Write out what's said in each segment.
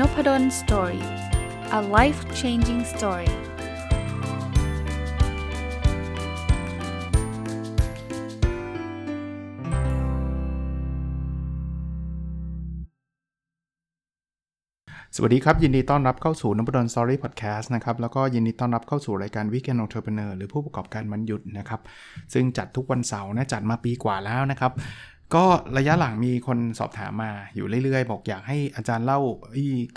Nopadol's Story a life changing story สวัสดีครับ ยินดีต้อนรับเข้าสู่ Nopadol's Story พอดแคสต์นะครับ แล้วก็ยินดีต้อนรับเข้าสู่รายการวิกเกนองเทอร์เ n เนอร์หรือผู้ประกอบการวันหยุดนะครับ ซึ่งจัดทุกวันเสาร์นะ จัดมาปีกว่าแล้วนะครับ ก็ระยะหลังมีคนสอบถามมาอยู่เรื่อยๆ บอกอยากให้อาจารย์เล่า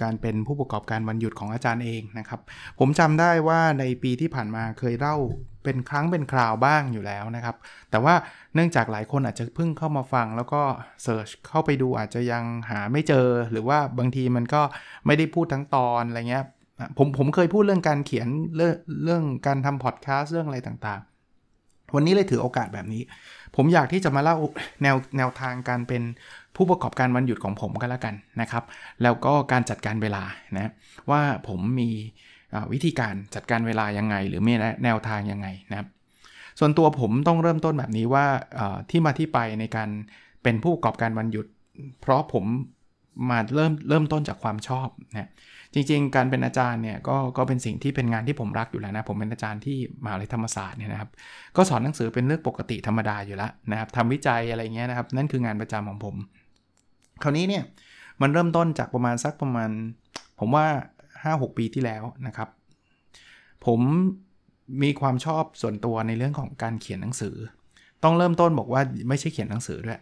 การเป็นผู้ประกอบการวันหยุดของอาจารย์เองนะครับ ผมจำได้ว่าในปีที่ผ่านมาเคยเล่าเป็นครั้งเป็นคราวบ้างอยู่แล้วนะครับ แต่ว่าเนื่องจากหลายคนอาจจะเพิ่งเข้ามาฟัง แล้วก็เสิร์ชเข้าไปดูอาจจะยังหาไม่เจอ หรือว่าบางทีมันก็ไม่ได้พูดทั้งตอนอะไรเงี้ยผมผมเคยพูดเรื่องการเขียนเรื่องเรื่องการทำพอดแคสต์เรื่องอะไรต่างๆ วันนี้เลยถือโอกาสแบบนี้ ผมอยากที่จะมาเล่าแนวแนวทางการเป็นผู้ประกอบการวันหยุดของผมกันแล้วกันนะครับ แล้วก็การจัดการเวลานะว่าผมมีวิธีการจัดการเวลายังไง หรือมีแนวทางยังไงนะครับส่วนตัวผมต้องเริ่มต้นแบบนี้ว่าที่มาที่ไปในการเป็นผู้ประกอบการวันหยุด เพราะผมมาเริ่มเริ่มต้นจากความชอบนะ จริง ๆ การเป็นอาจารย์เนี่ยก็ก็เป็นสิ่งที่เป็นงานที่ผมรักอยู่แล้วนะ ผมเป็นอาจารย์ที่มหาวิทยาลัยธรรมศาสตร์เนี่ยนะครับ ก็สอนหนังสือเป็นเรื่องปกติธรรมดาอยู่แล้วนะครับทำวิจัยอะไรเงี้ยนะครับ นั่นคืองานประจำของผม คราวนี้เนี่ยมันเริ่มต้นจากประมาณสักประมาณ ผมว่า 5-6 ปีที่แล้วนะครับ ผมมีความชอบส่วนตัวในเรื่องของการเขียนหนังสือ ต้องเริ่มต้นบอกว่าไม่ใช่เขียนหนังสือด้วย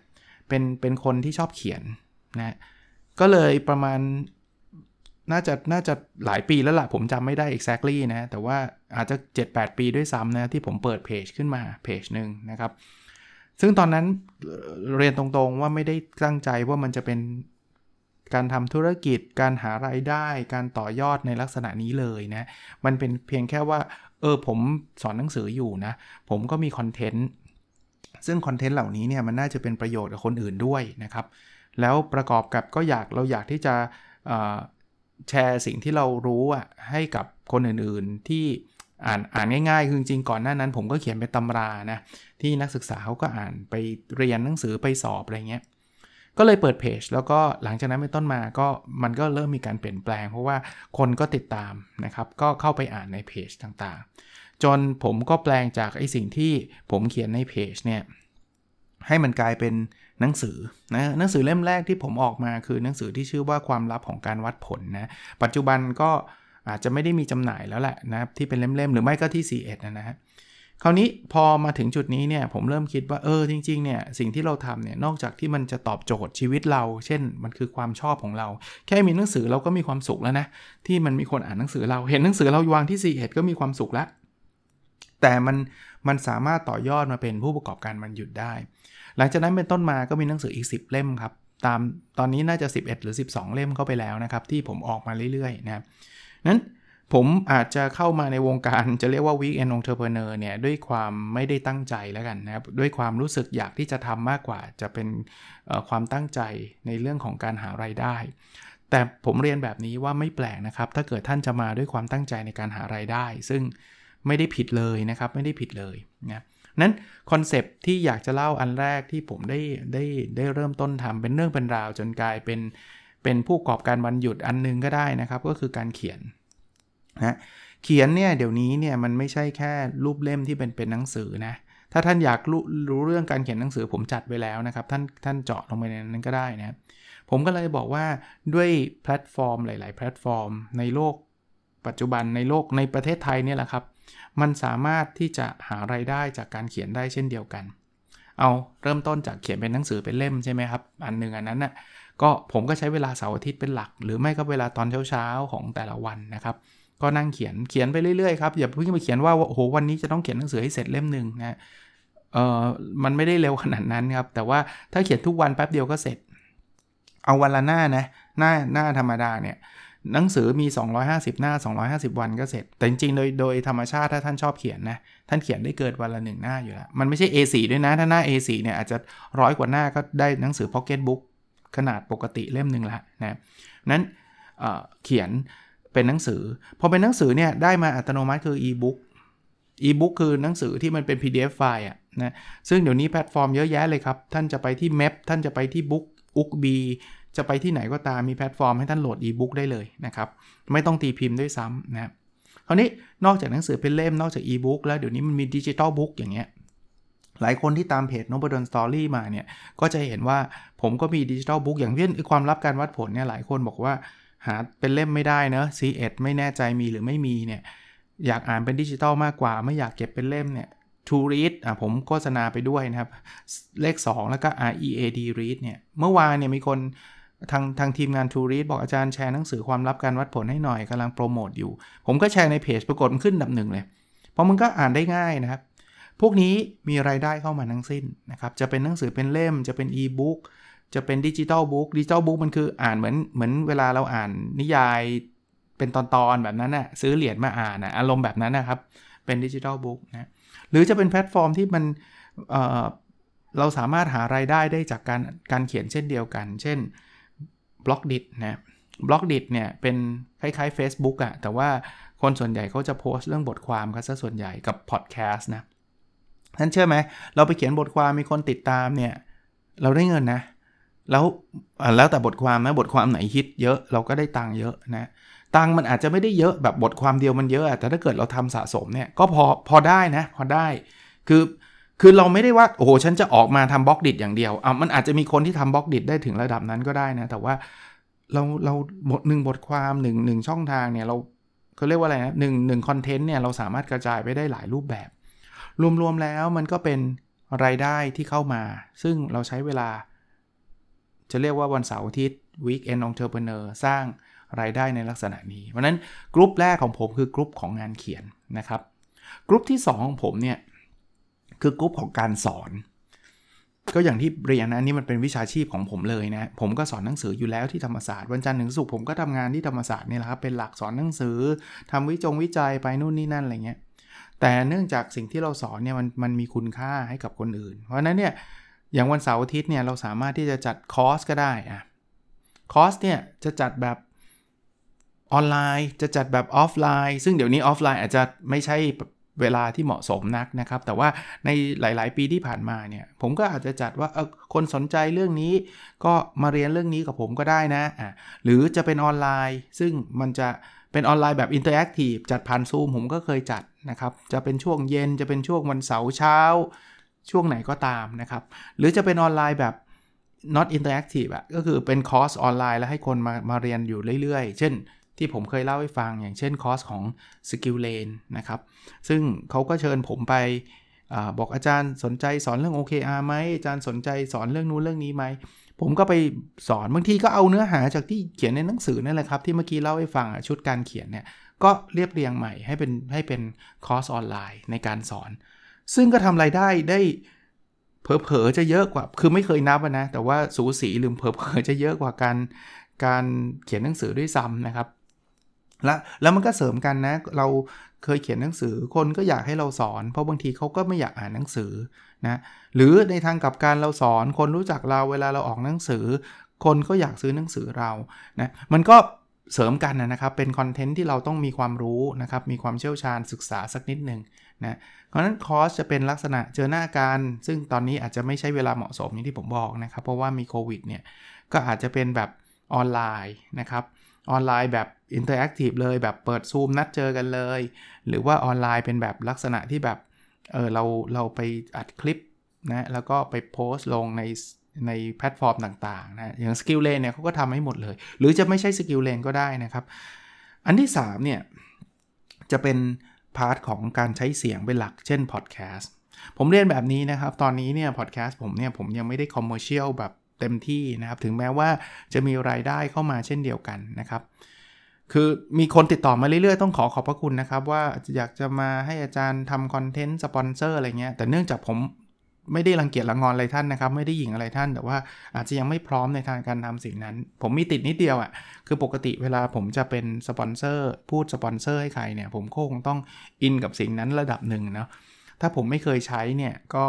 เป็นเป็นคนที่ชอบเขียนนะ ก็เลยประมาณ น่าจะน่าจะหลายปีแล้วละ่ะ ผมจำไม่ได้ exactly นะ แต่ว่าอาจจะ 7-8 ปีด้วยซ้ำนะ ที่ผมเปิดเพจขึ้นมาเพจหนึ่งนะครับ ซึ่งตอนนั้นเรียนตรงๆว่าไม่ได้ตั้งใจว่ามันจะเป็นการทำธุรกิจ การหารายได้ การต่อยอดในลักษณะนี้เลยนะ มันเป็นเพียงแค่ว่า เออผมสอนหนังสืออยู่นะ ผมก็มีคอนเทนต์ ซึ่งคอนเทนต์เหล่านี้เนี่ยมันน่าจะเป็นประโยชน์กับคนอื่นด้วยนะครับ แล้วประกอบกับก็อยากเราอยากที่จะ แชร์สิ่งที่เรารู้อะให้กับคนอื่นๆที่อ่านอ่านง่ายๆ คือจริงก่อนหน้านั้น ผมก็เขียนเป็นตำรานะที่นักศึกษาเขาก็อ่านไปเรียนหนังสือไปสอบอะไรเงี้ยก็เลยเปิดเพจแล้วก็หลังจากนั้นเป็นต้นมาก็มันก็เริ่มมีการเปลี่ยนแปลง เพราะว่าคนก็ติดตามนะครับก็เข้าไปอ่านในเพจต่างๆ จนผมก็แปลงจากไอ้สิ่งที่ผมเขียนในเพจเนี่ยให้มันกลายเป็น หนังสือนะหนังสือเล่มแรกที่ผมออกมาคือหนังสือที่ชื่อว่าความลับของการวัดผลนะปัจจุบันก็อาจจะไม่ได้มีจำหน่ายแล้วแหละนะที่เป็นเล่มๆ หรือไม่ก็ที่ 4 1 นะฮะคราวนี้พอมาถึงจุดนี้เนี่ยผมเริ่มคิดว่าเออจริงๆเนี่ยสิ่งที่เราทำเนี่ยนอกจากที่มันจะตอบโจทย์ชีวิตเรา เช่นมันคือความชอบของเรา แค่มีหนังสือเราก็มีความสุขแล้วนะที่มันมีคนอ่านหนังสือเราเห็นหนังสือเราวางที่ 4 1 ก็มีความสุขแล้วแต่มันมันสามารถต่อยอดมาเป็นผู้ประกอบการมันหยุดได้ หลังจากนั้นเป็นต้นมาก็มีหนังสืออีก 10 เล่มครับ ตามตอนนี้น่าจะ 11 หรือ 12 เล่มเข้าไปแล้วนะครับ ที่ผมออกมาเรื่อยๆนะครับนั้นผมอาจจะเข้ามาในวงการจะเรียกว่า Weekend Entrepreneur เนี่ย ด้วยความไม่ได้ตั้งใจแล้วกันนะครับ ด้วยความรู้สึกอยากที่จะทำมากกว่า จะเป็นความตั้งใจในเรื่องของการหาไรายได้ แต่ผมเรียนแบบนี้ว่าไม่แปลกนะครับ ถ้าเกิดท่านจะมาด้วยความตั้งใจในการหาไรายได้ ซึ่งไม่ได้ผิดเลยนะครับ ไม่ได้ผิดเลยนะ นั้น concept ที่อยากจะเล่าอันแรกที่ผมได้ได้ได้เริ่มต้นทำเป็นเรื่องเป็นราวจนกลายเป็นเป็นผู้ประกอบการวันหยุดอันนึงก็ได้นะครับ ก็คือการเขียนนะเขียนเนี่ยเดี๋ยวนี้เนี่ยมันไม่ใช่แค่รูปเล่มที่เป็นเป็นหนังสือนะถ้าท่านอยากรู้รู้เรื่องการเขียนหนังสือผมจัดไว้แล้วนะครับ ท่านท่านเจาะลงไปในนั้นก็ได้นะผมก็เลยบอกว่าด้วยแพลตฟอร์มหลาย ๆ แพลตฟอร์ม ในโลกปัจจุบันในโลกในประเทศไทยเนี่ยแหละครับ มันสามารถที่จะหาไรายได้จากการเขียนได้เช่นเดียวกัน เอาเริ่มต้นจากเขียนเป็นหนังสือเป็นเล่มใช่ไหมครับ อันหนึ่งอันนั้นน่ะก็ผมก็ใช้เวลาเสาร์อาทิตย์เป็นหลัก หรือไม่ก็เวลาตอนเช้าๆของแต่ละวันนะครับ ก็นั่งเขียนเขียนไปเรื่อยๆครับอย่าเพิ่งไปเขียนว่าโอ้โหวันนี้จะต้องเขียนหนังสือให้เสร็จเล่มหนึ่งนะเออมันไม่ได้เร็วขนาดนั้นครับ แต่ว่าถ้าเขียนทุกวันแป๊บเดียวก็เสร็จ เอาวันละหน้านะหน้าหน้าธรรมดาเนี่ย หนังสือมี 250 หน้า 250 วันก็เสร็จ แต่จริงๆ โดยโดยธรรมชาติถ้าท่านชอบเขียนนะ ท่านเขียนได้เกินวันละหนึ่งหน้าอยู่แล้ว มันไม่ใช่ A4 ด้วยนะ ถ้าหน้า A4 เนี่ยอาจจะร้อยกว่าหน้าก็ได้หนังสือ Pocket Book ขนาดปกติเล่มหนึ่งละนะนั้นเเขียนเป็นหนังสือ พอเป็นหนังสือเนี่ยได้มาอัตโนมัติคือ e-book e-book คือหนังสือที่มันเป็น PDF ไฟล์อะนะซึ่งเดี๋ยวนี้แพลตฟอร์มเยอะแยะเลยครับ ท่านจะไปที่ Meb ท่านจะไปที่ Ookbee จะไปที่ไหนก็ตามมีแพลตฟอร์มให้ท่านโหลดอีบุ๊กได้เลยนะครับไม่ต้องตีพิมพ์ด้วยซ้ำนะครับคราวนี้นอกจากหนังสือเป็นเล่มนอกจากอีบุ๊กแล้วเดี๋ยวนี้มันมี digital book อย่างเงี้ยหลายคนที่ตามเพจ Nopadol's Story มาเนี่ยก็จะเห็นว่าผมก็มี digital book อย่างเช่นความลับการวัดผลเนี่ยหลายคนบอกว่าหาเป็นเล่มไม่ได้เนะ C1 ไม่แน่ใจมีหรือไม่มีเนี่ยอยากอ่านเป็นดิจิตอลมากกว่า ไม่อยากเก็บเป็นเล่มเนี่ย To Read อะผมโฆษณาไปด้วยนะครับ เลข 2 แล้วก็ R E A D Read เนี่ยเมื่อวานเนี่ยมีคน ทางทางทีมงาน To Read บอกอาจารย์แชร์หนังสือความลับการวัดผลให้หน่อยกำลังโปรโมทอยู่ ผมก็แชร์ในเพจปรากฏมันขึ้นอันดับหนึ่งเลย เพราะมันก็อ่านได้ง่ายนะครับ พวกนี้มีรายได้เข้ามาทั้งสิ้นนะครับ จะเป็นหนังสือเป็นเล่ม จะเป็นอีบุ๊กจะเป็น digital book digital book มันคืออ่านเหมือนเหมือนเวลาเราอ่านนิยายเป็นตอนๆแบบนั้นน่ะซื้อเหรียญมาอ่านนะอารมณ์แบบนั้นนะครับเป็น digital book นะหรือจะเป็นแพลตฟอร์มที่มันเราสามารถหารายได้ได้จากการการเขียนเช่นเดียวกัน เช่น Blockdit นะ Blockdit เนี่ยเป็นคล้ายๆ Facebook อะแต่ว่าคนส่วนใหญ่เขาจะโพสต์เรื่องบทความกันซะส่วนใหญ่กับพอดแคสต์นะท่านเชื่อไหม เราไปเขียนบทความมีคนติดตามเนี่ย เราได้เงินนะ แล้วแล้วแต่บทความนะบทความไหนฮิตเยอะเราก็ได้ตังค์เยอะนะ ตังค์มันอาจจะไม่ได้เยอะแบบบทความเดียวมันเยอะแต่ถ้าเกิดเราทำสะสมเนี่ยก็พอพอได้นะ พอได้ คือ คือเราไม่ได้ว่าโอ้โหฉันจะออกมาทำ Blockdit อย่างเดียวอะมันอาจจะมีคนที่ทำ Blockdit ได้ถึงระดับนั้นก็ได้นะ แต่ว่าเราเราบทหนึ่งบทความหนึ่งหนึ่งช่องทางเนี่ยเราเขาเรียกว่าอะไรนะหนึ่งหนึ่งคอนเทนต์เนี่ยเราสามารถกระจายไปได้หลายรูปแบบ รวมๆแล้วมันก็เป็นรายได้ที่เข้ามา ซึ่งเราใช้เวลา จะเรียกว่าวันเสาร์อาทิตย์ Weekend Entrepreneur สร้างรายได้ในลักษณะนี้ เพราะนั้นกลุ่มแรกของผมคือกลุ่มของงานเขียนนะครับกลุ่มที่ 2 ของผมเนี่ย คือกลุ่มของการสอน ก็อย่างที่เรียนนะนี่มันเป็นวิชาชีพของผมเลยนะ ผมก็สอนหนังสืออยู่แล้วที่ธรรมศาสตร์วันจันทร์ถึงศุกร์ผมก็ทำงานที่ธรรมศาสตร์นี่แหละครับเป็นหลักสอนหนังสือทำวิจงวิจัยไปนู่นนี่นั่นอะไรเงี้ยแต่เนื่องจากสิ่งที่เราสอนเนี่ยมันมันมีคุณค่าให้กับคนอื่น เพราะนั้นเนี่ยอย่างวันเสาร์อาทิตย์เนี่ยเราสามารถที่จะจัดคอร์สก็ได้อะคอร์สเนี่ยจะจัดแบบออนไลน์ จะจัดแบบออฟไลน์ ซึ่งเดี๋ยวนี้ออฟไลน์อาจจะไม่ใช่ เวลาที่เหมาะสมนักนะครับ แต่ว่าในหลาย ๆ ปีที่ผ่านมาเนี่ย ผมก็อาจจะจัดว่าเออคนสนใจเรื่องนี้ ก็มาเรียนเรื่องนี้กับผมก็ได้นะะหรือจะเป็นออนไลน์ ซึ่งมันจะเป็นออนไลน์แบบ interactive จัดผ่านซูมผมก็เคยจัดนะครับ จะเป็นช่วงเย็นจะเป็นช่วงวันเสาร์เช้า ช่วงไหนก็ตามนะครับ หรือจะเป็นออนไลน์แบบ not interactive อะก็คือเป็นคอร์สออนไลน์แล้วให้คนมามาเรียนอยู่เรื่อย ๆ เช่น ที่ผมเคยเล่าให้ฟังอย่างเช่นคอร์สของ Skill Lane นะครับ ซึ่งเขาก็เชิญผมไปเออบอกอาจารย์สนใจสอนเรื่อง OKR ไหมอาจารย์สนใจสอนเรื่องนู้นเรื่องนี้ไหม ผมก็ไปสอนบางทีก็เอาเนื้อหาจากที่เขียนในหนังสือนั่นแหละครับ ที่เมื่อกี้เล่าให้ฟังชุดการเขียนเนี่ยก็เรียบเรียงใหม่ให้เป็นให้เป็นคอร์สออนไลน์ในการสอน ซึ่งก็ทำไรายได้ได้เผลอๆจะเยอะกว่า คือไม่เคยนับนะ แต่ว่าสูสีหรือเผลอๆจะเยอะกว่าการการเขียนหนังสือด้วยซ้ำนะครับ แล้วแล้วมันก็เสริมกันนะ เราเคยเขียนหนังสือคนก็อยากให้เราสอน เพราะบางทีเขาก็ไม่อยากอ่านหนังสือนะหรือในทางกลับกันเราสอน คนรู้จักเราเวลาเราออกหนังสือ คนก็อยากซื้อหนังสือเรานะมันก็เสริมกันนะครับ เป็นคอนเทนต์ที่เราต้องมีความรู้นะครับ มีความเชี่ยวชาญศึกษาสักนิดหนึ่งนะ เพราะนั้นคอร์สจะเป็นลักษณะเจอหน้ากัน ซึ่งตอนนี้อาจจะไม่ใช่เวลาเหมาะสมอย่างที่ผมบอกนะครับ เพราะว่ามีโควิดเนี่ย ก็อาจจะเป็นแบบออนไลน์นะครับ ออนไลน์แบบ interactive เลยแบบเปิดซูมนัดเจอกันเลย หรือว่าออนไลน์เป็นแบบลักษณะที่แบบเออเราเราไปอัดคลิปนะแล้วก็ไปโพสต์ลงในในแพลตฟอร์มต่างๆนะอย่าง Skill Lane เนี่ยเขาก็ทำให้หมดเลย หรือจะไม่ใช่ Skill Lane ก็ได้นะครับ อันที่ 3 เนี่ย จะเป็น part ของการใช้เสียงเป็นหลักเช่นพอดแคสต์ผมเรียนแบบนี้นะครับ ตอนนี้เนี่ยพอดแคสต์ผมเนี่ยผมยังไม่ได้ commercial แบบ เต็มที่นะครับถึงแม้ว่าจะมีรายได้เข้ามาเช่นเดียวกันนะครับ คือมีคนติดต่อมาเรื่อยๆ ต้องขอขอบพระคุณนะครับ ว่าอยากจะมาให้อาจารย์ทำคอนเทนต์สปอนเซอร์อะไรเงี้ยแต่เนื่องจากผมไม่ได้รังเกียจละงงอนอะไรท่านนะครับ ไม่ได้หยิงอะไรท่าน แต่ว่าอาจจะยังไม่พร้อมในทางการทำสิ่งนั้น ผมมีติดนิดเดียวอะ่ะคือปกติเวลาผมจะเป็นสปอนเซอร์พูดสปอนเซอร์ให้ใครเนี่ย ผมคงต้องอินกับสิ่งนั้นระดับหนึ่งนะถ้าผมไม่เคยใช้เนี่ยก็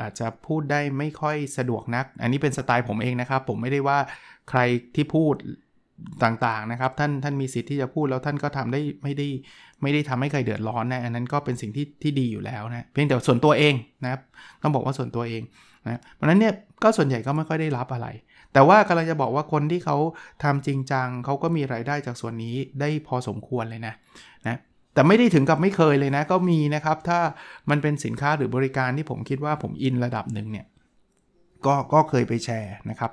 อาจจะพูดได้ไม่ค่อยสะดวกนัก อันนี้เป็นสไตล์ผมเองนะครับ ผมไม่ได้ว่าใครที่พูดต่างๆนะครับ ท่านท่านมีสิทธิ์ที่จะพูดแล้วท่านก็ทำได้ไม่ได้ไม่ได้ทำให้ใครเดือดร้อนนะอันนั้นก็เป็นสิ่งที่ที่ดีอยู่แล้วนะเพียงแต่ส่วนตัวเองนะครับต้องบอกว่าส่วนตัวเองนะเพราะนั้นเนี่ยก็ส่วนใหญ่ก็ไม่ค่อยได้รับอะไร แต่ว่ากำลังจะบอกว่าคนที่เขาทำจริงจังเขาก็มีรายได้จากส่วนนี้ได้พอสมควรเลยนะนะ แต่ไม่ได้ถึงกับไม่เคยเลยนะ ก็มีนะครับ ถ้ามันเป็นสินค้าหรือบริการที่ผมคิดว่าผมอินระดับหนึ่งเนี่ยก็ก็เคยไปแชร์นะครับ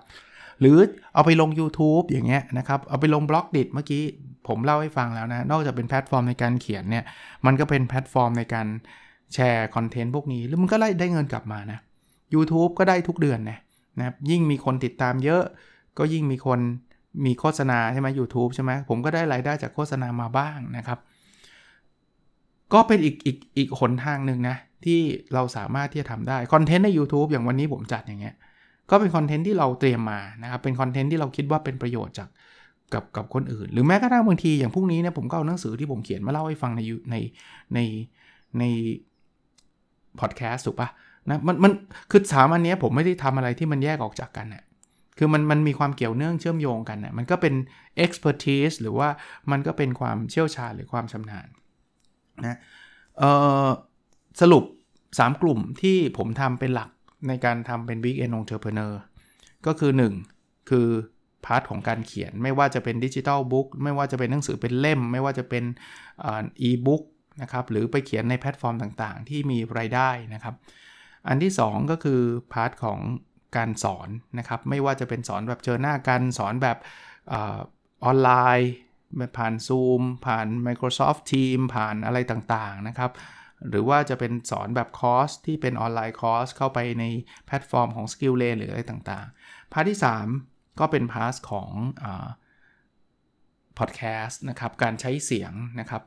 หรือเอาไปลง YouTube อย่างเงี้ยนะครับ เอาไปลง Blockdit เมื่อกี้ผมเล่าให้ฟังแล้วนะ นอกจากเป็นแพลตฟอร์มในการเขียนเนี่ย มันก็เป็นแพลตฟอร์มในการแชร์คอนเทนต์พวกนี้ แล้วมันก็ได้ได้เงินกลับมานะ YouTube ก็ได้ทุกเดือนนะนะครับยิ่งมีคนติดตามเยอะ ก็ยิ่งมีคนมีโฆษณาใช่ไหมยูทูบใช่ไหมผมก็ได้รายได้จากโฆษณามาบ้างนะครับ ก็เป็นอีกอีกอีกหนทางหนึ่งนะ ที่เราสามารถที่จะทำได้คอนเทนต์ใน YouTube อย่างวันนี้ผมจัดอย่างเงี้ยก็เป็นคอนเทนต์ที่เราเตรียมมานะครับเป็นคอนเทนต์ที่เราคิดว่าเป็นประโยชน์จากกับกับคนอื่น หรือแม้กระทั่งบางทีอย่างพรุ่งนี้เนี่ยผมก็เอาหนังสือที่ผมเขียนมาเล่าให้ฟังในในในในพอดแคสต์ถูกปะนะมันมันคือสามอันนี้ผมไม่ได้ทำอะไรที่มันแยกออกจากกันนะ่ะคือมันมันมีความเกี่ยวเนื่องเชื่อมโยงกันนะ่ะมันก็เป็น expertise หรือว่ามันก็เป็นความเชี่ยวชาญหรือความชำนาญ นะสรุป 3 กลุ่มที่ผมทำเป็นหลักในการทำเป็น Weekend Entrepreneur ก็คือ 1 คือ part ของการเขียนไม่ว่าจะเป็น digital book ไม่ว่าจะเป็นหนังสือเป็นเล่ม ไม่ว่าจะเป็นอีบุ๊กนะครับหรือไปเขียนในแพลตฟอร์มต่างๆ ที่มีรายได้นะครับ อันที่ 2 ก็คือ part ของการสอนนะครับ ไม่ว่าจะเป็นสอนแบบเจอหน้ากันสอนแบบออนไลน์ ผ่าน Zoom ผ่าน Microsoft Teams ผ่านอะไรต่างๆนะครับ หรือว่าจะเป็นสอนแบบคอร์สที่เป็นออนไลน์คอร์สเข้าไปในแพลตฟอร์มของ Skill Lane หรืออะไรต่างๆ part ที่ 3 ก็เป็น part ของพอดแคสต์นะครับ การใช้เสียงนะครับ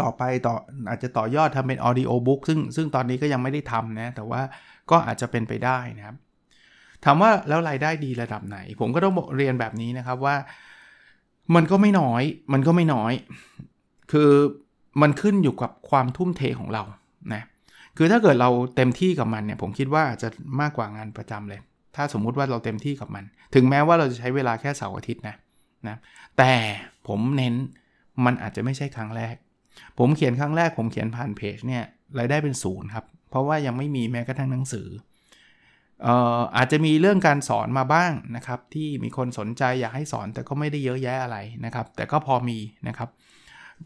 ต่อไปต่ออาจจะต่อยอดทำเป็น audio book ซึ่งซึ่งตอนนี้ก็ยังไม่ได้ทำนะ แต่ว่าก็อาจจะเป็นไปได้นะครับถามว่าแล้วรายได้ดีระดับไหน ผมก็ต้องเรียนแบบนี้นะครับว่า มันก็ไม่น้อย มันก็ไม่น้อย คือมันขึ้นอยู่กับความทุ่มเทของเรา นะ คือถ้าเกิดเราเต็มที่กับมันเนี่ย ผมคิดว่าอาจจะมากกว่างานประจำเลย ถ้าสมมุติว่าเราเต็มที่กับมัน ถึงแม้ว่าเราจะใช้เวลาแค่เสาร์อาทิตย์นะ นะ แต่ผมเน้น มันอาจจะไม่ใช่ครั้งแรก ผมเขียนครั้งแรก ผมเขียนผ่านเพจเนี่ย รายได้เป็นศูนย์ครับ เพราะว่ายังไม่มีแม้กระทั่งหนังสือ อาจจะมีเรื่องการสอนมาบ้างนะครับ ที่มีคนสนใจอยากให้สอนแต่ก็ไม่ได้เยอะแยะอะไรนะครับ แต่ก็พอมีนะครับ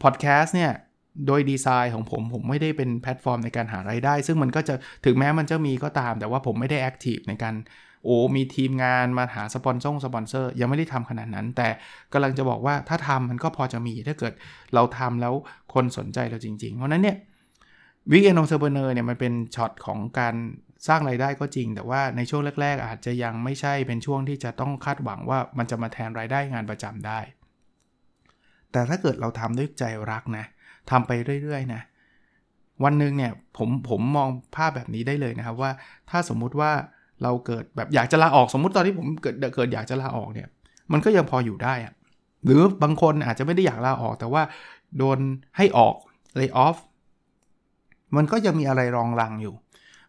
พอดแคสต์เนี่ยโดยดีไซน์ของผมผมไม่ได้เป็นแพลตฟอร์มในการหารายได้ ซึ่งมันก็จะถึงแม้มันจะมีก็ตาม แต่ว่าผมไม่ได้ active ในการโอ้มีทีมงานมาหาสปอนเซอร์สปอนเซอร์ยังไม่ได้ทำขนาดนั้น แต่กำลังจะบอกว่าถ้าทำมันก็พอจะมีถ้าเกิดเราทำแล้วคนสนใจเราจริง ๆ เพราะนั้นเนี่ย weekend entrepreneur เนี่ยมันเป็นช็อตของการ สร้างรายได้ก็จริง แต่ว่าในช่วงแรก ๆ อาจจะยังไม่ใช่เป็นช่วงที่จะต้องคาดหวังว่ามันจะมาแทนรายได้งานประจำได้ แต่ถ้าเกิดเราทำด้วยใจรักนะทำไปเรื่อยๆนะวันหนึ่งเนี่ยผมผมมองภาพแบบนี้ได้เลยนะครับว่าถ้าสมมุติว่าเราเกิดแบบอยากจะลาออกสมมุติตอนที่ผมเกิดเกิดอยากจะลาออกเนี่ยมันก็ยังพออยู่ได้อะหรือบางคนอาจจะไม่ได้อยากลาออก แต่ว่าโดนให้ออก lay off มันก็ยังมีอะไรรองรับอยู่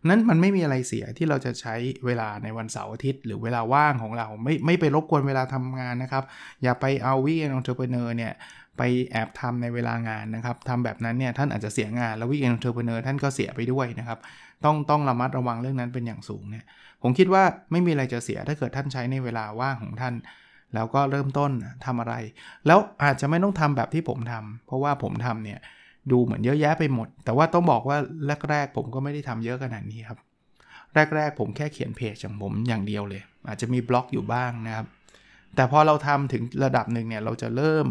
นั้นมันไม่มีอะไรเสียที่เราจะใช้เวลาในวันเสาร์อาทิตย์ หรือเวลาว่างของเราไม่ไม่ไปรบกวนเวลาทำงานนะครับ อย่าไปเอา weekend entrepreneur เนี่ยไปแอบทำในเวลางานนะครับทำแบบนั้นเนี่ยท่านอาจจะเสียงานแล้ว weekend entrepreneur ท่านก็เสียไปด้วยนะครับต้องต้องระมัดระวังเรื่องนั้นเป็นอย่างสูงเนี่ยผมคิดว่าไม่มีอะไรจะเสียถ้าเกิดท่านใช้ในเวลาว่างของท่าน แล้วก็เริ่มต้นทำอะไร แล้วอาจจะไม่ต้องทำแบบที่ผมทำเพราะว่าผมทำเนี่ย ดูเหมือนเยอะแยะไปหมด แต่ว่าต้องบอกว่าแรก ๆ ผมก็ไม่ได้ทำเยอะขนาดนี้ครับ แรก ๆ ผมแค่เขียนเพจของผมอย่างเดียวเลย อาจจะมีบล็อกอยู่บ้างนะครับ แต่พอเราทำถึงระดับหนึ่งเนี่ยเราจะเริ่ม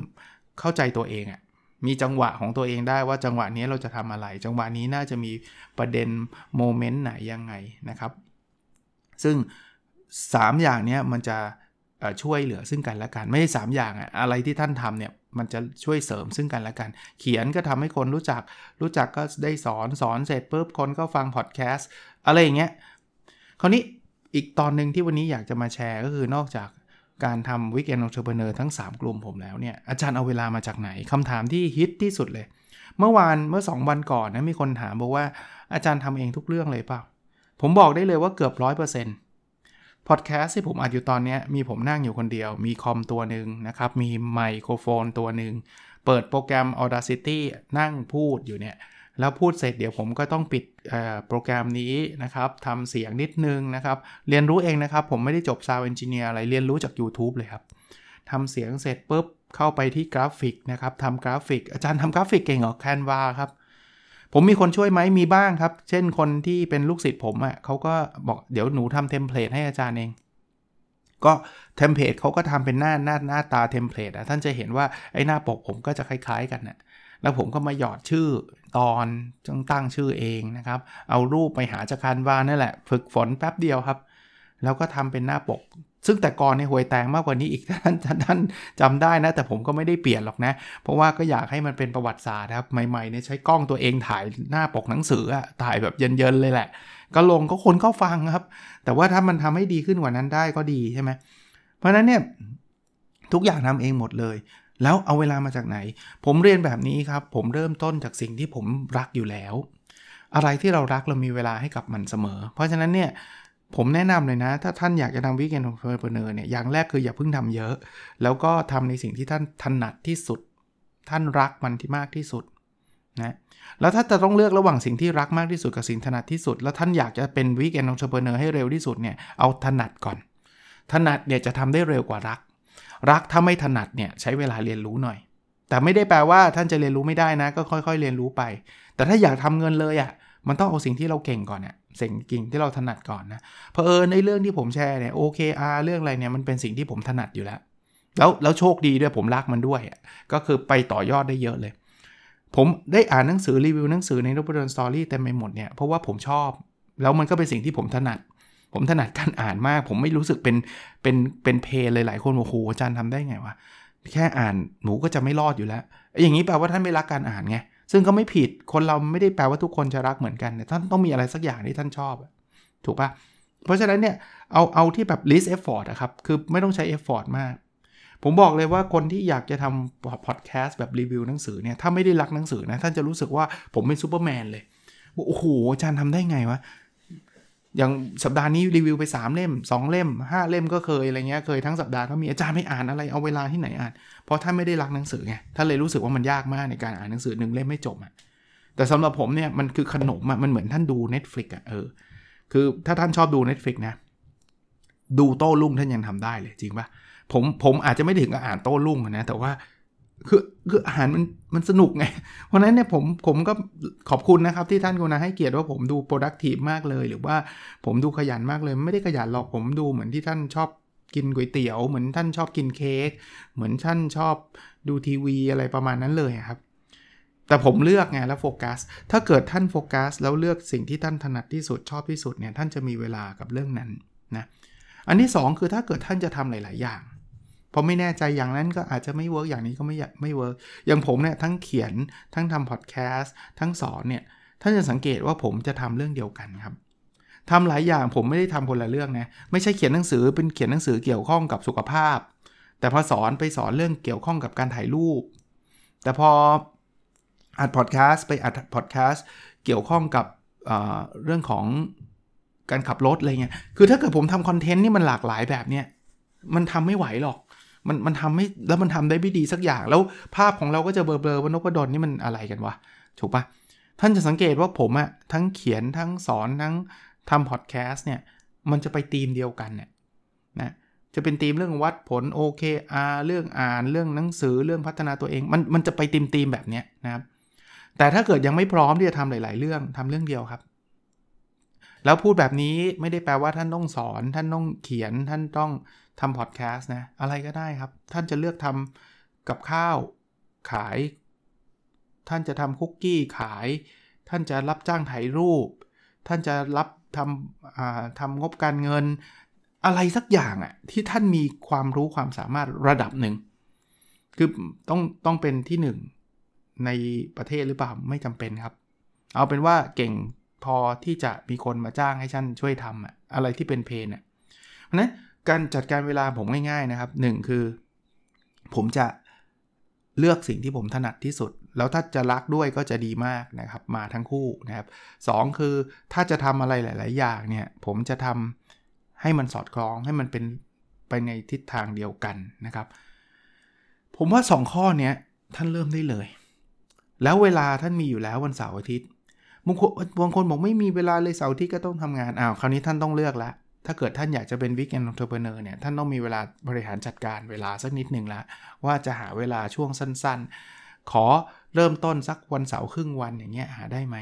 เข้าใจตัวเองอะมีจังหวะของตัวเองได้ว่าจังหวะนี้เราจะทำอะไร จังหวะนี้น่าจะมีประเด็น moment ไหนยังไงนะครับ ซึ่ง 3 อย่างนี้มันจะช่วยเหลือซึ่งกันและกัน ไม่ใช่ 3 อย่างอะอะไรที่ท่านทำเนี่ย มันจะช่วยเสริมซึ่งกันและกัน เขียนก็ทำให้คนรู้จัก รู้จักก็ได้สอนสอนเสร็จปุ๊บคนก็ฟังพอดแคสต์อะไรอย่างเงี้ยคราวนี้อีกตอนหนึ่งที่วันนี้อยากจะมาแชร์ก็คือนอกจากการทำ weekend entrepreneur ทั้ง 3 กลุ่มผมแล้วเนี่ย อาจารย์เอาเวลามาจากไหนคำถามที่ฮิตที่สุดเลย เมื่อวานเมื่อ 2 วันก่อนนะมีคนถามบอกว่าอาจารย์ทำเองทุกเรื่องเลยเปล่า ผมบอกได้เลยว่าเกือบร้อยเปอร์เซ็นต์ พอดแคสต์ที่ผมอัดอยู่ตอนนี้มีผมนั่งอยู่คนเดียว มีคอมตัวหนึ่งนะครับ มีไมโครโฟนตัวหนึ่ง เปิดโปรแกรม Audacity นั่งพูดอยู่เนี่ย แล้วพูดเสร็จเดี๋ยวผมก็ต้องปิดโปรแกรมนี้นะครับทำเสียงนิดนึงนะครับ เรียนรู้เองนะครับ ผมไม่ได้จบ Sound Engineer อะไร เรียนรู้จาก YouTube เลยครับทำเสียงเสร็จปุ๊บ เข้าไปที่กราฟิกนะครับทำกราฟิก อาจารย์ทำกราฟิกเก่งเหรอ Canva ครับ ผมมีคนช่วยไหมมีบ้างครับ เช่นคนที่เป็นลูกศิษย์ผมอะ่ะเขาก็บอกเดี๋ยวหนูทำเทมเพลตให้อาจารย์เอง ก็เทมเพลตเขาก็ทำเป็นหน้าหน้าหน้าตาเทมเพลตอะท่านจะเห็นว่าไอ้หน้าปกผมก็จะคล้าย ๆ กันนะ่ะแล้วผมก็มาหยอดชื่อตอนจงตั้งชื่อเองนะครับ เอารูปไปหาจาก Canva นั่นแหละ ฝึกฝนแป๊บเดียวครับ แล้วก็ทำเป็นหน้าปก ซึ่งแต่ก่อนในห่วยแตงมากกว่านี้อีกท่านท่านจำได้นะ แต่ผมก็ไม่ได้เปลี่ยนหรอกนะ เพราะว่าก็อยากให้มันเป็นประวัติศาสตร์ครับ ใหม่ๆเนี่ยใช้กล้องตัวเองถ่ายหน้าปกหนังสืออะถ่ายแบบเย็นๆเลยแหละ ก็ลงก็คนเข้าฟังครับ แต่ว่าถ้ามันทำให้ดีขึ้นกว่านั้นได้ก็ดีใช่ไหมเพราะนั้นเนี่ยทุกอย่างทำเองหมดเลย แล้วเอาเวลามาจากไหน ผมเรียนแบบนี้ครับ ผมเริ่มต้นจากสิ่งที่ผมรักอยู่แล้ว อะไรที่เรารักเรามีเวลาให้กับมันเสมอ เพราะฉะนั้นเนี่ย ผมแนะนำเลยนะ ถ้าท่านอยากจะทำ weekend entrepreneur เนี่ยอย่างแรกคืออย่าเพิ่งทำเยอะ แล้วก็ทำในสิ่งที่ท่านถนัดที่สุด ท่านรักมันที่มากที่สุดนะแล้วถ้าจะต้องเลือกระหว่างสิ่งที่รักมากที่สุดกับสิ่งถนัดที่สุด แล้วท่านอยากจะเป็น weekend entrepreneur ให้เร็วที่สุดเนี่ยเอาถนัดก่อน ถนัดเนี่ยจะทำได้เร็วกว่ารัก รักถ้าไม่ถนัดเนี่ยใช้เวลาเรียนรู้หน่อย แต่ไม่ได้แปลว่าท่านจะเรียนรู้ไม่ได้นะ ก็ค่อย ๆ เรียนรู้ไป แต่ถ้าอยากทำเงินเลยอะ่ะ มันต้องเอาสิ่งที่เราเก่งก่อนเนี่ยสิ่งกิ่งที่เราถนัดก่อนนะเพอเออในเรื่องที่ผมแชร์เนี่ยโอเคอาเรื่องอะไรเนี่ยมันเป็นสิ่งที่ผมถนัดอยู่แล้ว แล้วแล้วโชคดีด้วยผมรักมันด้วย ก็คือไปต่อยอดได้เยอะเลย ผมได้อ่านหนังสือรีวิวหนังสือในรูปดนสตอรี่เต็มไปหมดเนี่ยเพราะว่าผมชอบ แล้วมันก็เป็นสิ่งที่ผมถนัด ผมถนัดการอ่านมาก ผมไม่รู้สึกเป็นเป็นเป็นเพลเลยหลายคนบอกโหอาจารย์ทำได้ไงวะแค่อ่านหนูก็จะไม่รอดอยู่แล้วอย่างนี้แปลว่าท่านไม่รักการอ่านไง ซึ่งก็ไม่ผิดคนเราไม่ได้แปลว่าทุกคนจะรักเหมือนกันแต่ท่านต้องมีอะไรสักอย่างที่ท่านชอบ ถูกปะเพราะฉะนั้นเนี่ยเอาเอาที่แบบ least effort อะครับ คือไม่ต้องใช้ effort มาก ผมบอกเลยว่าคนที่อยากจะทำพอดแคสต์แบบรีวิวหนังสือเนี่ยถ้าไม่ได้รักหนังสือนะท่านจะรู้สึกว่าผมเป็นซูเปอร์แมนเลยโอ้โหอาจารย์ทำได้ไงวะ อย่างสัปดาห์นี้รีวิวไป 3 เล่ม 2 เล่ม 5 เล่มก็เคยอะไรเงี้ยเคยทั้งสัปดาห์ก็มีอาจารย์ไม่อ่านอะไรเอาเวลาที่ไหนอ่าน เพราะท่านไม่ได้รักหนังสือไงท่านเลยรู้สึกว่ามันยากมากในการอ่านหนังสือหนึ่งเล่มไม่จบอะแต่สำหรับผมเนี่ยมันคือขนมอะมันเหมือนท่านดู Netflix อะเออคือถ้าท่านชอบดู Netflix นะดูโต้รุ่งท่านยังทำได้เลยจริงปะผมผมอาจจะไม่ถึงกับอ่านโต้รุ่งนะแต่ว่า คือคืออาหารมันมันสนุกไง เพราะนั้นเนี่ยผมผมก็ขอบคุณนะครับ ที่ท่านกรุณาให้เกียรติว่าผมดู productive มากเลย หรือว่าผมดูขยันมากเลย ไม่ได้ขยันหรอกผมดูเหมือนที่ท่านชอบกินก๋วยเตี๋ยว เหมือนท่านชอบกินเค้กเหมือนท่านชอบดูทีวีอะไรประมาณนั้นเลยครับ แต่ผมเลือกไงแล้วโฟกัส ถ้าเกิดท่านโฟกัส แล้วเลือกสิ่งที่ท่านถนัดที่สุดชอบที่สุดเนี่ยท่านจะมีเวลากับเรื่องนั้นนะอันที่ 2 คือถ้าเกิดท่านจะทำหลาย ๆ อย่าง พอไม่แน่ใจอย่างนั้นก็อาจจะไม่เวิร์กอย่างนี้ก็ไม่ไม่เวิร์กอย่างผมเนี่ยทั้งเขียนทั้งทำพอดแคสต์ทั้งสอนเนี่ยท่านจะสังเกตว่าผมจะทำเรื่องเดียวกันครับทำหลายอย่างผมไม่ได้ทำคนละเรื่องนะไม่ใช่เขียนหนังสือเป็นเขียนหนังสือเกี่ยวข้องกับสุขภาพ แต่พอสอนไปสอนเรื่องเกี่ยวข้องกับการถ่ายรูป แต่พออัดพอดแคสต์ไปอัดพอดแคสต์เกี่ยวข้องกับเรื่องของการขับรถอะไรเงี้ยคือถ้าเกิดผมทำคอนเทนต์นี่มันหลากหลายแบบเนี้ยมันทำไม่ไหวหรอก มันมันทำให้แล้วมันทำได้ไม่ดีสักอย่าง แล้วภาพของเราก็จะเบลอๆว่านกกระดอนนี่มันอะไรกันวะถูกปะท่านจะสังเกตว่าผมอะทั้งเขียนทั้งสอนทั้งทำพอดแคสต์เนี่ยมันจะไปธีมเดียวกันเนี่ยนะจะเป็นธีมเรื่องวัดผล OKR เรื่องอ่านเรื่องหนังสือเรื่องพัฒนาตัวเองมันมันจะไปธีมธีมแบบเนี้ยนะครับแต่ถ้าเกิดยังไม่พร้อมที่จะทำหลาย ๆ เรื่องทำเรื่องเดียวครับ แล้วพูดแบบนี้ไม่ได้แปลว่าท่านต้องสอน ท่านต้องเขียนท่านต้อง ทำพอดแคสต์นะ อะไรก็ได้ครับ ท่านจะเลือกทำกับข้าวขาย ท่านจะทำคุกกี้ขาย ท่านจะรับจ้างถ่ายรูป ท่านจะรับทำทำงบการเงิน อะไรสักอย่างอะ่ะที่ท่านมีความรู้ความสามารถระดับหนึ่ง คือต้องต้องเป็นที่หนึ่งในประเทศหรือเปล่าไม่จำเป็นครับ เอาเป็นว่าเก่งพอที่จะมีคนมาจ้างให้ท่านช่วยทำอะอะไรที่เป็นเพนอะเพราะนั้น การจัดการเวลาผมง่ายๆนะครับ 1 คือ ผมจะเลือกสิ่งที่ผมถนัดที่สุด แล้วถ้าจะรักด้วยก็จะดีมากนะครับ มาทั้งคู่นะครับสคือถ้าจะทำอะไรหลาย ๆ อย่างเนี่ยผมจะทำให้มันสอดคล้องให้มันเป็นไปในทิศทางเดียวกันนะครับ ผมว่า 2 ข้อนี้ท่านเริ่มได้เลย แล้วเวลาท่านมีอยู่แล้ววันเสาร์อาทิตย์บางคนบางคนบอกไม่มีเวลาเลยเสาร์ที่ก็ต้องทำงานอ้าวคราวนี้ท่านต้องเลือกละ ถ้าเกิดท่านอยากจะเป็น weekend entrepreneur เนี่ยท่านต้องมีเวลาบริหารจัดการเวลาสักนิดหนึ่งละว่าจะหาเวลาช่วงสั้นๆ ขอเริ่มต้นสักวันเสาร์ครึ่งวันอย่างเงี้ยหาได้ไหม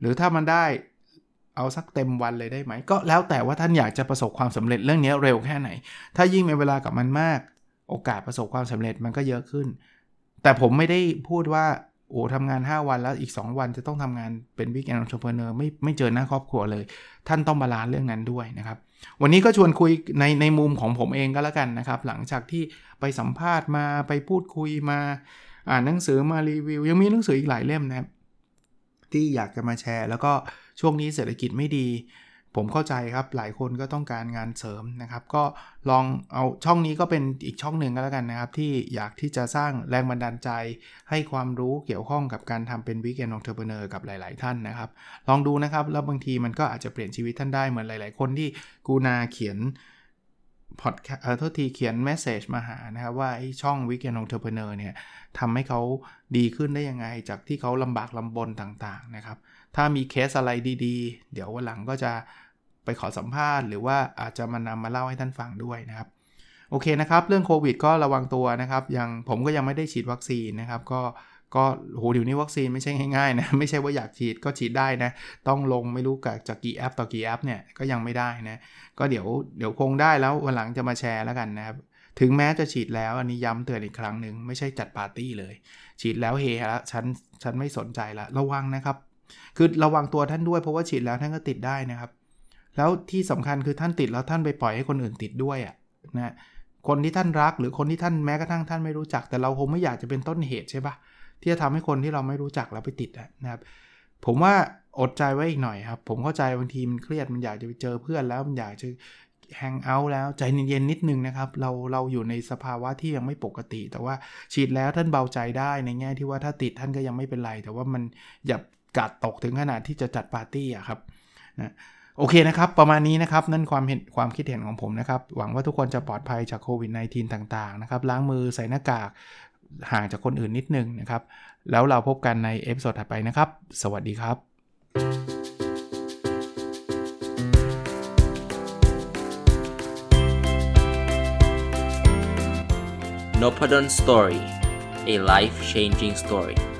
หรือถ้ามันได้เอาสักเต็มวันเลยได้ไหม ก็แล้วแต่ว่าท่านอยากจะประสบความสำเร็จเรื่องนี้เร็วแค่ไหน ถ้ายิ่งมีเวลากับมันมาก โอกาสประสบความสำเร็จมันก็เยอะขึ้น แต่ผมไม่ได้พูดว่า โอ้ทำงาน 5 วันแล้วอีก 2 วันจะต้องทำงานเป็น weekend entrepreneur ไม่ไม่เจอหน้าครอบครัวเลย ท่านต้องบาลานซ์เรื่องนั้นด้วยนะครับ วันนี้ก็ชวนคุยในในมุมของผมเองก็แล้วกันนะครับ หลังจากที่ไปสัมภาษณ์มาไปพูดคุยมา อ่านหนังสือมารีวิว ยังมีหนังสืออีกหลายเล่มนะครับที่อยากจะมาแชร์ แล้วก็ช่วงนี้เศรษฐกิจไม่ดี ผมเข้าใจครับหลายคนก็ต้องการงานเสริมนะครับ ก็ลองเอาช่องนี้ก็เป็นอีกช่องหนึ่งก็แล้วกันนะครับ ที่อยากที่จะสร้างแรงบันดาลใจ ให้ความรู้เกี่ยวข้องกับการทำเป็น weekend entrepreneur กับหลาย ๆ ท่านนะครับ ลองดูนะครับ แล้วบางทีมันก็อาจจะเปลี่ยนชีวิตท่านได้เหมือนหลาย ๆ คนที่กูนาเขียนพอดเออโทษทีเขียน message มาหานะครับว่าไอ้ช่อง Weekend Entrepreneur เนี่ยทำให้เขาดีขึ้นได้ยังไง จากที่เขาลำบากลำบนต่าง ๆ นะครับ ถ้ามีเคสอะไรดี ๆ เดี๋ยววันหลังก็จะ ไปขอสัมภาษณ์หรือว่าอาจจะมานำมาเล่าให้ท่านฟังด้วยนะครับ โอเคนะครับ เรื่องโควิดก็ระวังตัวนะครับยังผมก็ยังไม่ได้ฉีดวัคซีนนะครับ ก็ก็โหเดี๋ยวนี้วัคซีนไม่ใช่ง่ายๆนะไม่ใช่ว่าอยากฉีดก็ฉีดได้นะ ต้องลงไม่รู้กับจากกี่แอปต่อกี่แอปเนี่ยก็ยังไม่ได้นะก็เดี๋ยวเดี๋ยวคงได้แล้ววันหลังจะมาแชร์แล้วกันนะครับถึงแม้จะฉีดแล้วอันนี้ย้ำเตือนอีกครั้งหนึ่งไม่ใช่จัดปาร์ตี้เลย ฉีดแล้วเฮแล้วฉันฉันไม่สนใจละระวังนะครับ คือระวังตัวท่านด้วยเพราะว่าฉีดแล้วท่านก็ติดได้นะครับ แล้วที่สำคัญคือท่านติดแล้วท่านไปปล่อยให้คนอื่นติดด้วยอะ่ะนะคนที่ท่านรักหรือคนที่ท่านแม้กระทั่งท่านไม่รู้จัก แต่เราคงไม่อยากจะเป็นต้นเหตุใช่ปะที่จะทำให้คนที่เราไม่รู้จักเราไปติดนะครับ ผมว่าอดใจไว้อีกหน่อยครับ ผมเข้าใจบางทีมันเครียดมันอยากจะไปเจอเพื่อนแล้วมันอยากจะแฮงเอาท์แล้วใจเย็นๆนิดนึงนะครับ เราเราอยู่ในสภาวะที่ยังไม่ปกติ แต่ว่าฉีดแล้วท่านเบาใจได้ในแง่ที่ว่าถ้าติดท่านก็ยังไม่เป็นไร แต่ว่ามันอย่าการ์ดตกถึงขนาดที่จะจัดปาร์ตี้อะครับนะ โอเคนะครับ ประมาณนี้นะครับ นั่นความเห็นความคิดเห็นของผมนะครับ หวังว่าทุกคนจะปลอดภัยจากโควิด -19 ต่างๆ นะครับ ล้างมือใส่หน้ากาก ห่างจากคนอื่นนิดนึงนะครับ แล้วเราพบกันใน episode ถัดไปนะครับ สวัสดีครับ n o p a d o n Story a life changing story